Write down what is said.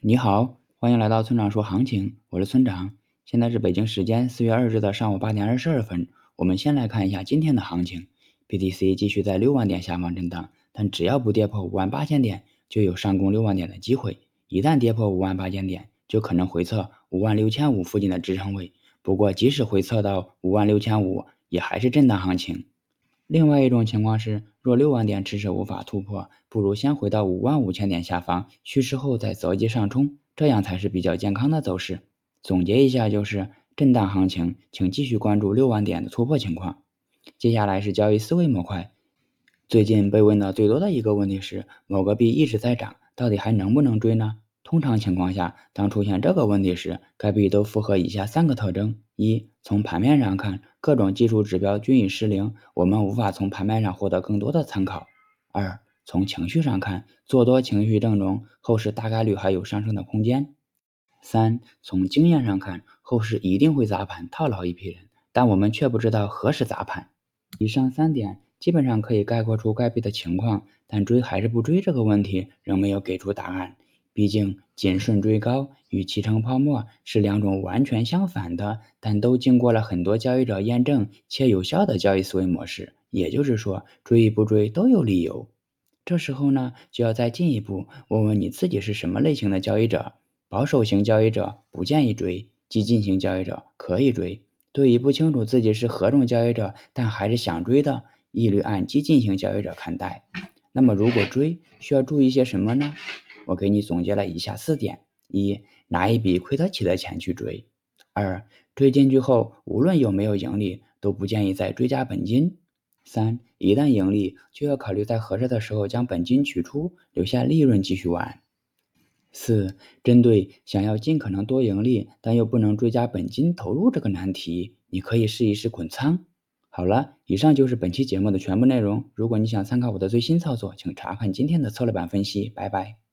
你好，欢迎来到村长说行情，我是村长。现在是北京时间四月二日的上午八点二十二分。我们先来看一下今天的行情，BTC 继续在六万点下方震荡，但只要不跌破五万八千点，就有上攻六万点的机会。一旦跌破五万八千点，就可能回测五万六千五附近的支撑位。不过，即使回测到五万六千五，也还是震荡行情。另外一种情况是，若六万点迟迟无法突破，不如先回到五万五千点下方蓄势后再择机上冲，这样才是比较健康的走势。总结一下就是，震荡行情，请继续关注六万点的突破情况。接下来是交易思维模块，最近被问的最多的一个问题是，某个币一直在涨，到底还能不能追呢？通常情况下，当出现这个问题时，该币都符合以下三个特征：一、从盘面上看，各种技术指标均已失灵，我们无法从盘面上获得更多的参考；二、从情绪上看，做多情绪正浓，后市大概率还有上升的空间；三、从经验上看，后市一定会砸盘套牢一批人，但我们却不知道何时砸盘。以上三点基本上可以概括出该币的情况，但追还是不追这个问题仍没有给出答案。毕竟，谨慎追高与起成泡沫是两种完全相反的，但都经过了很多交易者验证且有效的交易思维模式。也就是说，追与不追都有理由。这时候呢，就要再进一步问问你自己是什么类型的交易者。保守型交易者不建议追，激进型交易者可以追。对于不清楚自己是何种交易者，但还是想追的，一律按激进型交易者看待。那么，如果追，需要注意些什么呢？我给你总结了以下四点：一、拿一笔亏得起的钱去追；二、追进去后，无论有没有盈利，都不建议再追加本金；三、一旦盈利，就要考虑在合适的时候将本金取出，留下利润继续玩；四、针对想要尽可能多盈利，但又不能追加本金投入这个难题，你可以试一试滚仓。好了，以上就是本期节目的全部内容。如果你想参考我的最新操作，请查看今天的策略版分析。拜拜。